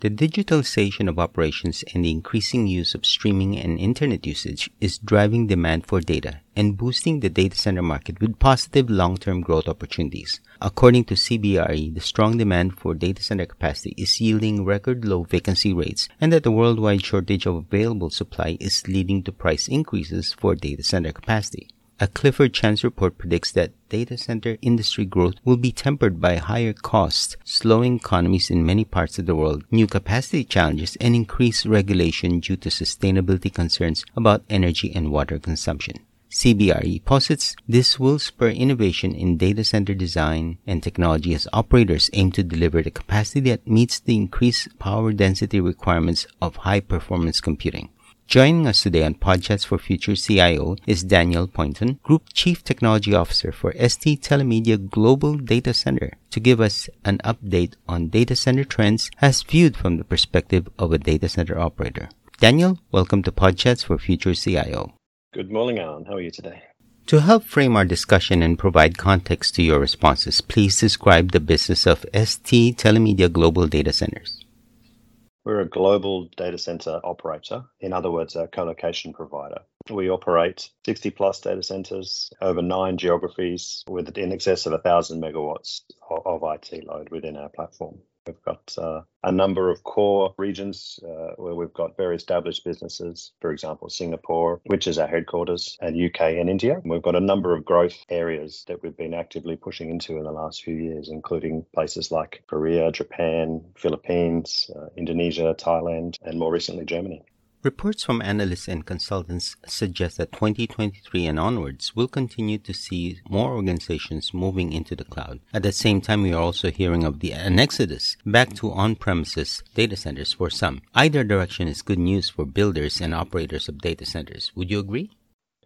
The digitalization of operations and the increasing use of streaming and internet usage is driving demand for data and boosting the data center market with positive long-term growth opportunities. According to CBRE, the strong demand for data center capacity is yielding record low vacancy rates and that the worldwide shortage of available supply is leading to price increases for data center capacity. A Clifford Chance report predicts that data center industry growth will be tempered by higher costs, slowing economies in many parts of the world, new capacity challenges, and increased regulation due to sustainability concerns about energy and water consumption. CBRE posits this will spur innovation in data center design and technology as operators aim to deliver the capacity that meets the increased power density requirements of high performance computing. Joining us today on Podchats for Future CIO is Daniel Pointon, Group Chief Technology Officer for ST Telemedia Global Data Center, to give us an update on data center trends as viewed from the perspective of a data center operator. Daniel, welcome to Podchats for Future CIO. Good morning, Alan. How are you today? To help frame our discussion and provide context to your responses, please describe the business of ST Telemedia Global Data Centers. We're a global data center operator, in other words, a co-location provider. We operate 60 plus data centers over nine geographies with in excess of 1,000 megawatts of IT load within our platform. We've got uh, a number of core regions uh, where we've got very established businesses, for example, Singapore, which is our headquarters, and UK and India. We've got a number of growth areas that we've been actively pushing into in the last few years, including places like Korea, Japan, Philippines, uh, Indonesia, Thailand, and more recently, Germany. Reports from analysts and consultants suggest that 2023 and onwards will continue to see more organizations moving into the cloud. At the same time, we are also hearing of the an exodus back to on-premises data centers for some. Either direction is good news for builders and operators of data centers. Would you agree?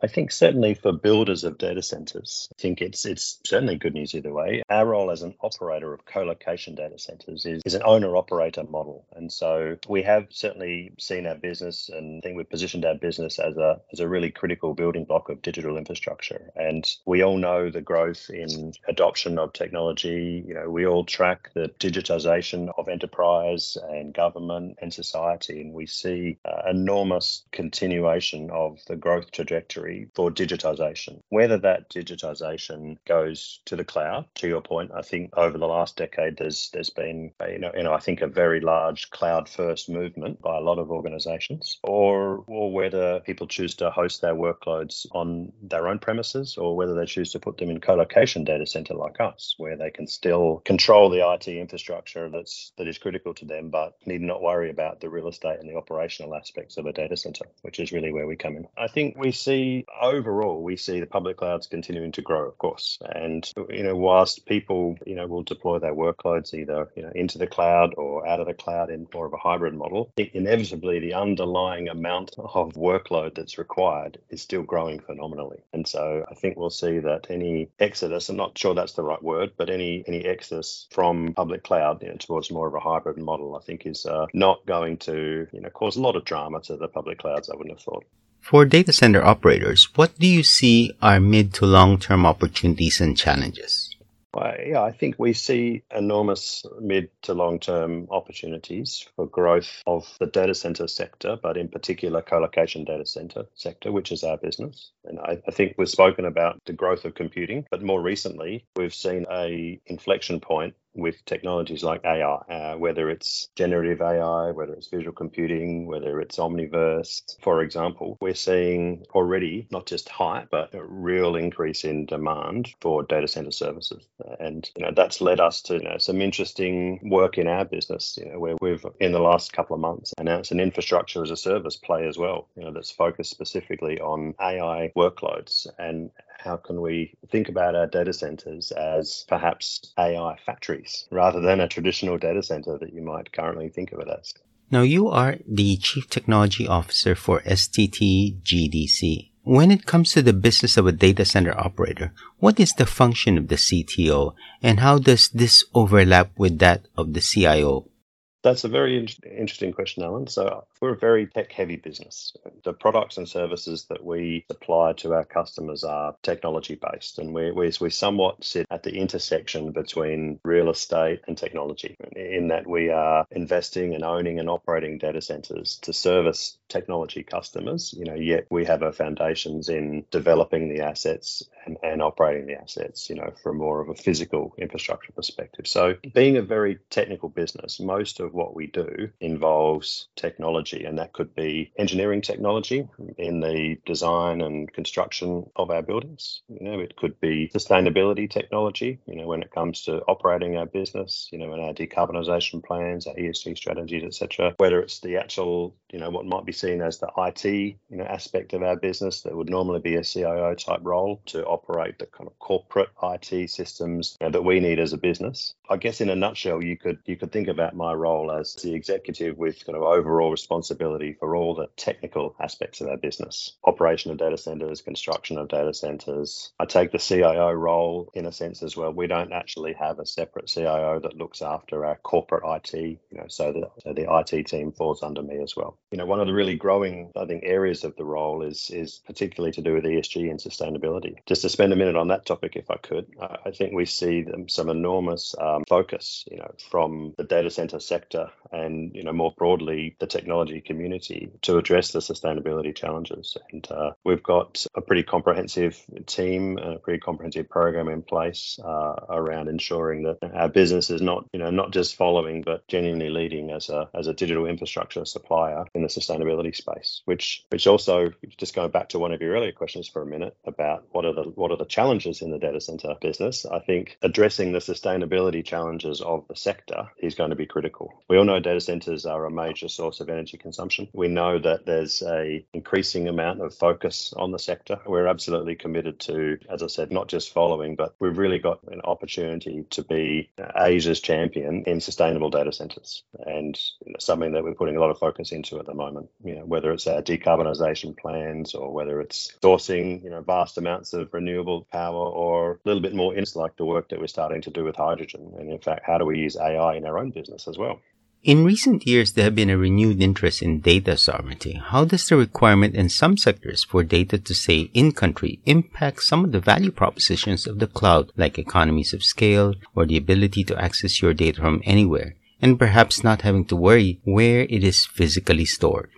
I think certainly for builders of data centers, I think it's it's certainly good news either way. Our role as an operator of co-location data centers is, is an owner-operator model. And so we have certainly seen our business and I think we've positioned our business as a as a really critical building block of digital infrastructure. And we all know the growth in adoption of technology. You know, we all track the digitization of enterprise and government and society, and we see uh, enormous continuation of the growth trajectory for digitization. Whether that digitization goes to the cloud, to your point, I think over the last decade there's there's been you know, you know I think a very large cloud first movement by a lot of organizations, or or whether people choose to host their workloads on their own premises, or whether they choose to put them in co-location data center like us, where they can still control the IT infrastructure that's that is critical to them, but need not worry about the real estate and the operational aspects of a data center, which is really where we come in. I think we see overall, we see the public clouds continuing to grow, of course. And, you know, whilst people, you know, will deploy their workloads either, you know, into the cloud or out of the cloud in more of a hybrid model, inevitably the underlying amount of workload that's required is still growing phenomenally. And so I think we'll see that any exodus, I'm not sure that's the right word, but any any exodus from public cloud you know, towards more of a hybrid model, I think is uh, not going to, you know, cause a lot of drama to the public clouds, I wouldn't have thought. For data center operators, what do you see are mid to long term opportunities and challenges? Well, yeah, I think we see enormous mid to long term opportunities for growth of the data center sector, but in particular, co location data center sector, which is our business. And I, I, think we've spoken about the growth of computing, but more recently, we've seen a inflection point with technologies like AI, uh, whether it's generative AI, whether it's visual computing, whether it's Omniverse, for example, we're seeing already not just hype, but a real increase in demand for data center services. And you know that's led us to you know, some interesting work in our business, you know, where we've in the last couple of months announced an infrastructure as a service play as well, you know, that's focused specifically on AI workloads and how can we think about our data centers as perhaps AI factories rather than a traditional data center that you might currently think of it as? Now, you are the Chief Technology Officer for STT GDC. When it comes to the business of a data center operator, what is the function of the CTO and how does this overlap with that of the CIO? That's a very in- interesting question, Alan. So we're a very tech heavy business. The products and services that we supply to our customers are technology based, and we, we, we somewhat sit at the intersection between real estate and technology in that we are investing and owning and operating data centers to service technology customers, you know, yet we have our foundations in developing the assets and, and operating the assets, you know, from more of a physical infrastructure perspective. So being a very technical business, most of what we do involves technology, and that could be engineering technology in the design and construction of our buildings. You know, it could be sustainability technology, you know, when it comes to operating our business, you know, and our decarbonisation plans, our ESG strategies, etc. Whether it's the actual, you know, what might be seen as the IT, you know, aspect of our business that would normally be a CIO type role to operate the kind of corporate IT systems you know, that we need as a business. I guess in a nutshell, you could you could think about my role as the executive with kind of overall responsibility for all the technical aspects of our business, operation of data centers, construction of data centers. I take the CIO role in a sense as well. We don't actually have a separate CIO that looks after our corporate IT, you know, so the, so the IT team falls under me as well. You know, one of the really growing, I think, areas of the role is is particularly to do with ESG and sustainability. Just to spend a minute on that topic, if I could, I think we see some enormous um, focus, you know, from the data center sector and you know more broadly the technology community to address the sustainability challenges. And uh, we've got a pretty comprehensive team a pretty comprehensive program in place uh, around ensuring that our business is not you know not just following but genuinely leading as a as a digital infrastructure supplier in the sustainability space. Which which also just going back to one of your earlier questions for a minute about what are the what are the challenges in the data center business. I think addressing the sustainability challenges of the sector is going to be critical. We all know data centers are a major source of energy consumption. We know that there's a increasing amount of focus on the sector. We're absolutely committed to, as I said, not just following, but we've really got an opportunity to be Asia's champion in sustainable data centers, and something that we're putting a lot of focus into at the moment. You know, whether it's our decarbonisation plans or whether it's sourcing, you know, vast amounts of renewable power, or a little bit more, it's like the work that we're starting to do with hydrogen, and in fact, how do we use AI in our own business as well? In recent years, there have been a renewed interest in data sovereignty. How does the requirement in some sectors for data to stay in country impact some of the value propositions of the cloud, like economies of scale or the ability to access your data from anywhere, and perhaps not having to worry where it is physically stored?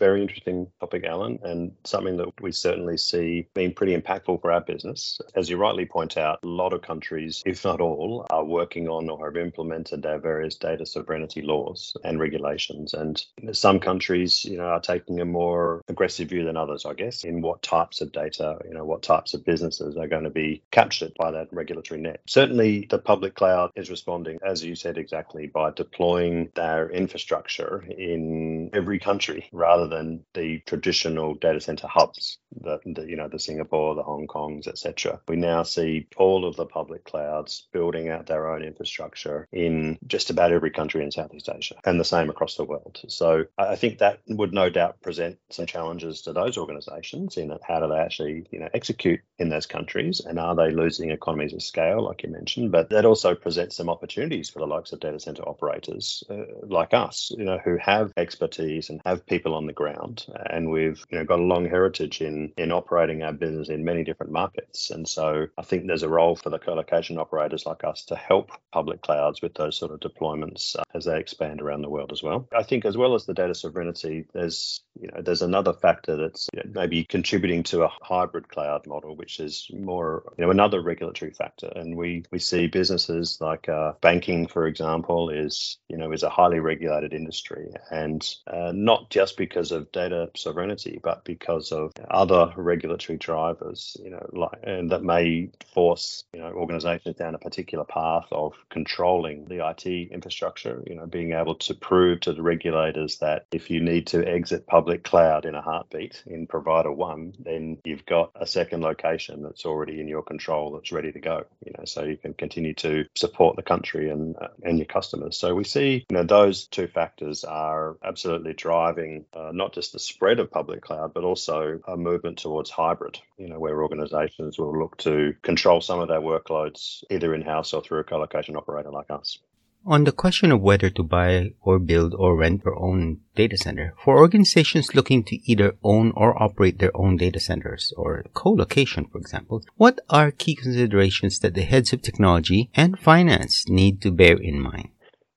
Very interesting topic, Alan, and something that we certainly see being pretty impactful for our business. As you rightly point out, a lot of countries, if not all, are working on or have implemented their various data sovereignty laws and regulations. And some countries, you know, are taking a more aggressive view than others, I guess, in what types of data, you know, what types of businesses are going to be captured by that regulatory net. Certainly, the public cloud is responding, as you said exactly, by deploying their infrastructure in every country rather than the traditional data center hubs, the, the you know the Singapore, the Hong Kongs, etc. We now see all of the public clouds building out their own infrastructure in just about every country in Southeast Asia, and the same across the world. So I think that would no doubt present some challenges to those organisations in how do they actually you know execute in those countries, and are they losing economies of scale, like you mentioned? But that also presents some opportunities for the likes of data center operators uh, like us, you know, who have expertise and have people on the ground, and we've you know got a long heritage in in operating our business in many different markets. And so I think there's a role for the co-location operators like us to help public clouds with those sort of deployments uh, as they expand around the world as well. I think as well as the data sovereignty, there's you know there's another factor that's you know, maybe contributing to a hybrid cloud model, which is more you know another regulatory factor. And we we see businesses like uh, banking, for example, is you know is a highly regulated industry, and uh, not just because of data sovereignty, but because of other regulatory drivers, you know, like and that may force you know organisations down a particular path of controlling the IT infrastructure. You know, being able to prove to the regulators that if you need to exit public cloud in a heartbeat in provider one, then you've got a second location that's already in your control that's ready to go. You know, so you can continue to support the country and uh, and your customers. So we see you know those two factors are absolutely driving uh, not just the spread of public cloud, but also a movement towards hybrid, you know, where organizations will look to control some of their workloads either in house or through a co location operator like us. On the question of whether to buy or build or rent your own data center, for organizations looking to either own or operate their own data centers or co-location, for example, what are key considerations that the heads of technology and finance need to bear in mind?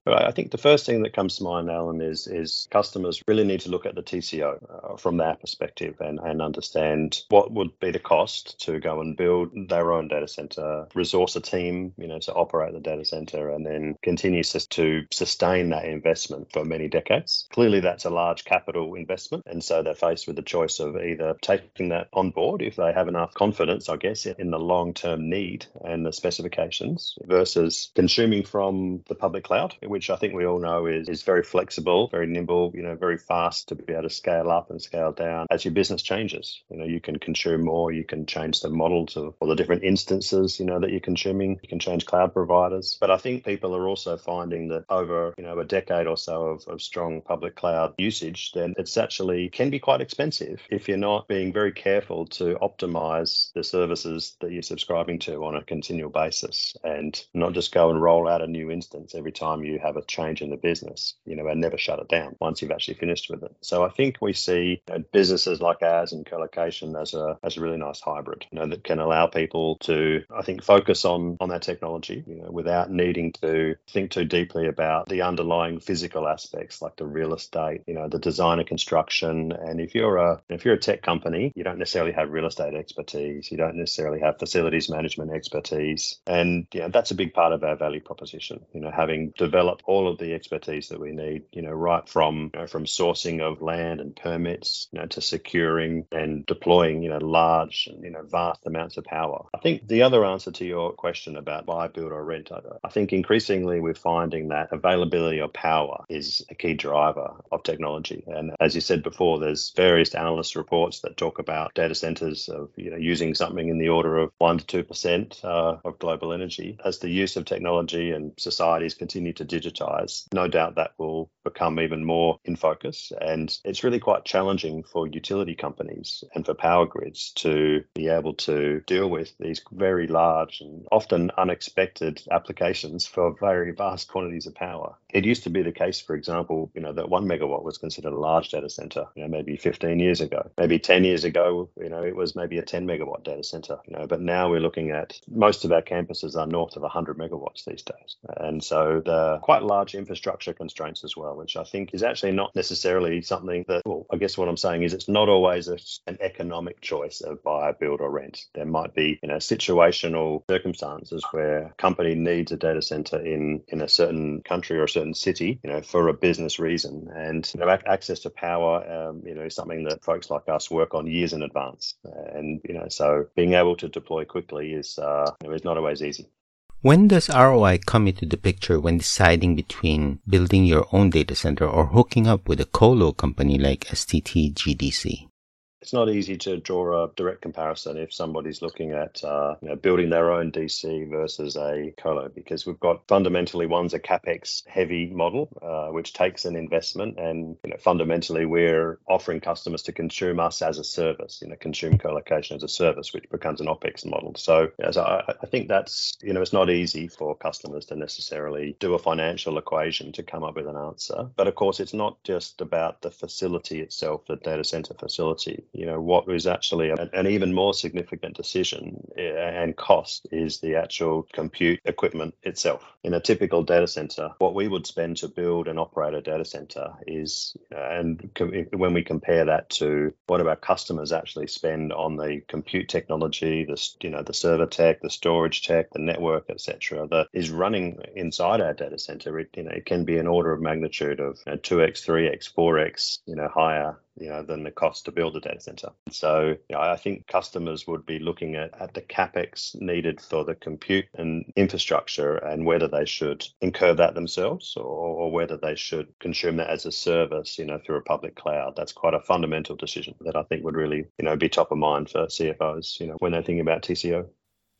I think the first thing that comes to mind, Alan, is is customers really need to look at the TCO uh, from their perspective and, and understand what would be the cost to go and build their own data center, resource a team, you know, to operate the data center, and then continue to sustain that investment for many decades. Clearly, that's a large capital investment, and so they're faced with the choice of either taking that on board if they have enough confidence, I guess, in the long term need and the specifications, versus consuming from the public cloud which I think we all know is, is very flexible, very nimble, you know, very fast to be able to scale up and scale down as your business changes. You know, you can consume more, you can change the models of all the different instances, you know, that you're consuming. You can change cloud providers. But I think people are also finding that over, you know, a decade or so of, of strong public cloud usage, then it's actually can be quite expensive if you're not being very careful to optimize the services that you're subscribing to on a continual basis and not just go and roll out a new instance every time you have a change in the business, you know, and never shut it down once you've actually finished with it. So I think we see you know, businesses like ours and co-location as a as a really nice hybrid, you know, that can allow people to, I think, focus on on that technology, you know, without needing to think too deeply about the underlying physical aspects like the real estate, you know, the design and construction. And if you're a if you're a tech company, you don't necessarily have real estate expertise, you don't necessarily have facilities management expertise, and you know, that's a big part of our value proposition. You know, having developed all of the expertise that we need, you know, right from you know, from sourcing of land and permits, you know, to securing and deploying, you know, large, and you know, vast amounts of power. I think the other answer to your question about buy, build, or rent, I think increasingly we're finding that availability of power is a key driver of technology. And as you said before, there's various analyst reports that talk about data centers of, you know, using something in the order of one to two percent uh, of global energy. As the use of technology and societies continue to digitalize digitize, no doubt that will become even more in focus. And it's really quite challenging for utility companies and for power grids to be able to deal with these very large and often unexpected applications for very vast quantities of power. It used to be the case, for example, you know, that one megawatt was considered a large data center, you know, maybe 15 years ago. Maybe 10 years ago, you know, it was maybe a 10 megawatt data center, you know, but now we're looking at most of our campuses are north of 100 megawatts these days. And so the quite large infrastructure constraints as well, which I think is actually not necessarily something that, well, I guess what I'm saying is it's not always a, an economic choice of buy, build, or rent. There might be, you know, situational circumstances where a company needs a data center in, in a certain country or a certain city, you know, for a business reason. And, you know, access to power, um, you know, is something that folks like us work on years in advance. And, you know, so being able to deploy quickly is, uh, you know, is not always easy. When does ROI come into the picture when deciding between building your own data center or hooking up with a colo company like STT GDC? It's not easy to draw a direct comparison if somebody's looking at uh, you know, building their own DC versus a colo because we've got fundamentally one's a capex heavy model uh, which takes an investment and you know, fundamentally we're offering customers to consume us as a service, you know, consume colocation as a service, which becomes an opex model. So, as I, I think that's you know it's not easy for customers to necessarily do a financial equation to come up with an answer. But of course, it's not just about the facility itself, the data center facility you know what was actually a, an even more significant decision eh, and cost is the actual compute equipment itself. In a typical data center what we would spend to build and operate a data center is and when we compare that to what our customers actually spend on the compute technology the you know the server tech the storage tech the network etc that is running inside our data center it you know it can be an order of magnitude of you know, 2x 3x 4x you know higher you know, than the cost to build a data center. So you know, I think customers would be looking at, at the capex needed for the compute and infrastructure and whether they should incur that themselves or, or whether they should consume that as a service, you know, through a public cloud. That's quite a fundamental decision that I think would really, you know, be top of mind for CFOs, you know, when they're thinking about TCO.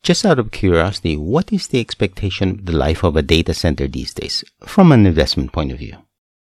Just out of curiosity, what is the expectation of the life of a data center these days from an investment point of view?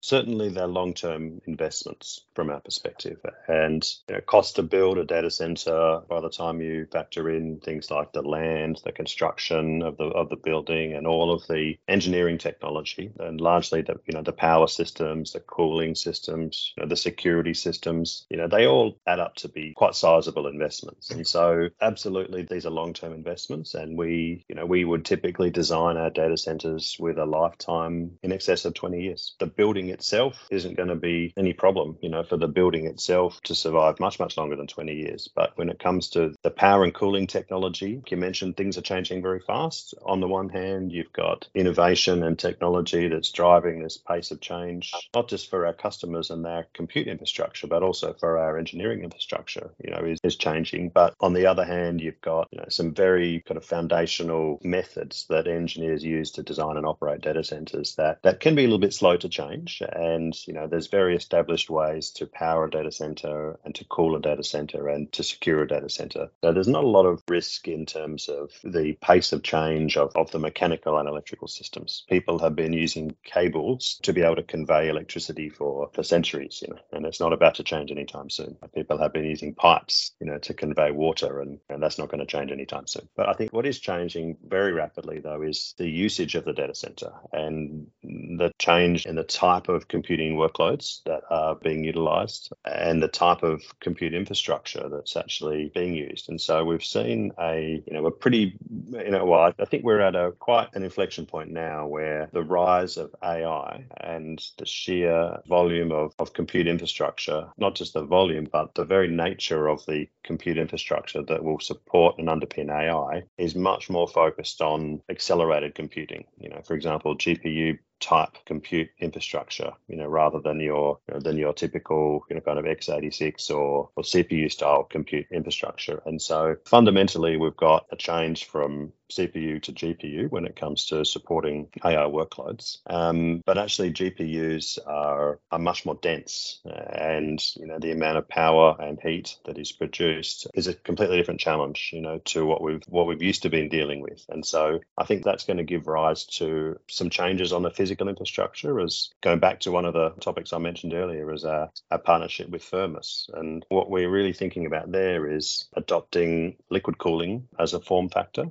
Certainly they're long-term investments from our perspective. And you know, cost to build a data center by the time you factor in things like the land, the construction of the of the building, and all of the engineering technology, and largely the you know the power systems, the cooling systems, you know, the security systems, you know, they all add up to be quite sizable investments. And so, absolutely, these are long term investments, and we you know we would typically design our data centers with a lifetime in excess of 20 years. The building itself isn't going to be any problem, you know, for the building itself to survive much, much longer than 20 years. But when it comes to the power and cooling technology, you mentioned things are changing very fast. On the one hand, you've got innovation and technology that's driving this pace of change, not just for our customers and their compute infrastructure, but also for our engineering infrastructure, you know, is, is changing. But on the other hand, you've got you know, some very kind of foundational methods that engineers use to design and operate data centers that, that can be a little bit slow to change. And, you know, there's very established ways to power a data center and to cool a data center and to secure a data center. So there's not a lot of risk in terms of the pace of change of, of the mechanical and electrical systems. People have been using cables to be able to convey electricity for, for centuries, you know, and it's not about to change anytime soon. People have been using pipes, you know, to convey water and, and that's not going to change anytime soon. But I think what is changing very rapidly though is the usage of the data center and the change in the type of computing workloads that are being utilized and the type of compute infrastructure that's actually being used. And so we've seen a, you know, a pretty, you know, well, I think we're at a quite an inflection point now where the rise of AI and the sheer volume of, of compute infrastructure, not just the volume, but the very nature of the compute infrastructure that will support and underpin AI is much more focused on accelerated computing. You know, for example, GPU type compute infrastructure, you know, rather than your you know, than your typical you know kind of x86 or, or CPU style compute infrastructure. And so fundamentally, we've got a change from CPU to GPU when it comes to supporting AI workloads. Um, but actually, GPUs are are much more dense, and you know the amount of power and heat that is produced is a completely different challenge, you know, to what we've what we've used to been dealing with. And so I think that's going to give rise to some changes on the physical infrastructure. As going back to one of the topics I mentioned earlier, is our, our partnership with Firmus, and what we're really thinking about there is adopting liquid cooling as a form factor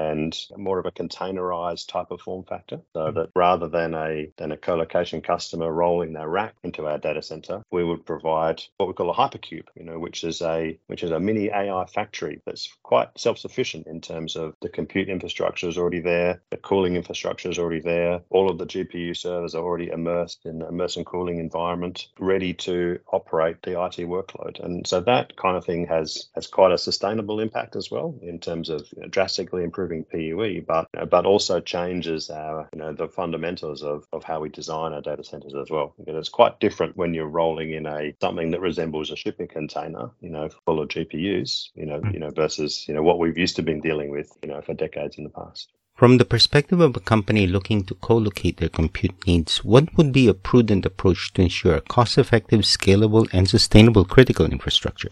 and more of a containerized type of form factor. So hmm. that rather than a than a co-location customer rolling their rack into our data center, we would provide what we call a hypercube, you know, which is a which is a mini AI factory that's quite self-sufficient in terms of the compute infrastructure is already there, the cooling infrastructure is already there, all of the GPU servers are already immersed in immersion cooling environment, ready to operate the IT workload. And so that kind of thing has has quite a sustainable impact as well in terms of you know, drastically improving improving PUE, but but also changes our you know the fundamentals of, of how we design our data centers as well. Because it's quite different when you're rolling in a something that resembles a shipping container, you know, full of GPUs, you know, mm. you know, versus you know what we've used to been dealing with, you know, for decades in the past. From the perspective of a company looking to co-locate their compute needs, what would be a prudent approach to ensure a cost-effective, scalable, and sustainable critical infrastructure?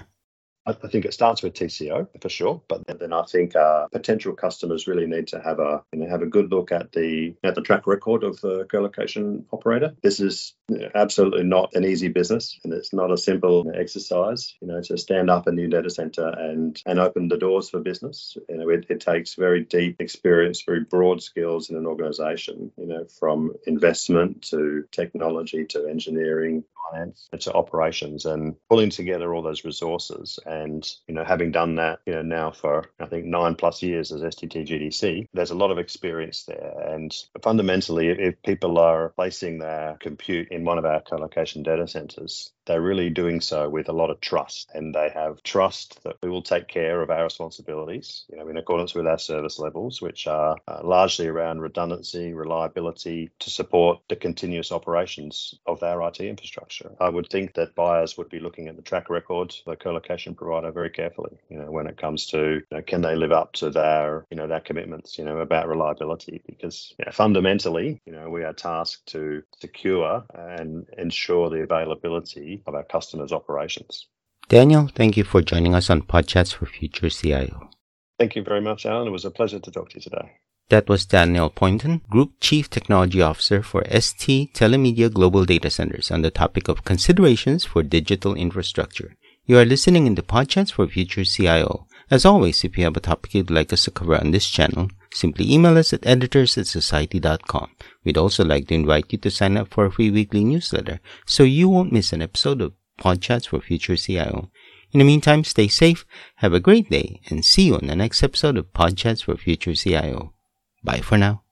I think it starts with TCO for sure, but then I think uh, potential customers really need to have a you know, have a good look at the at the track record of the co-location operator. This is absolutely not an easy business, and it's not a simple exercise. You know, to stand up a new data center and and open the doors for business. You know, it, it takes very deep experience, very broad skills in an organization. You know, from investment to technology to engineering, finance to operations, and pulling together all those resources. And you know, having done that, you know, now for I think nine plus years as STT GDC, there's a lot of experience there. And fundamentally, if people are placing their compute in one of our co-location data centers, they're really doing so with a lot of trust and they have trust that we will take care of our responsibilities you know in accordance with our service levels which are uh, largely around redundancy reliability to support the continuous operations of their IT infrastructure I would think that buyers would be looking at the track record of the co-location provider very carefully you know when it comes to you know, can they live up to their you know their commitments you know about reliability because you know, fundamentally you know we are tasked to secure and ensure the availability of our customers' operations. Daniel, thank you for joining us on Podchats for Future CIO. Thank you very much, Alan. It was a pleasure to talk to you today. That was Daniel Pointon, Group Chief Technology Officer for ST Telemedia Global Data Centers on the topic of considerations for digital infrastructure. You are listening in podcast for Future CIO. As always, if you have a topic you'd like us to cover on this channel, simply email us at editors at society.com. We'd also like to invite you to sign up for a free weekly newsletter so you won't miss an episode of Podchats for Future CIO. In the meantime, stay safe, have a great day, and see you on the next episode of Podchats for Future CIO. Bye for now.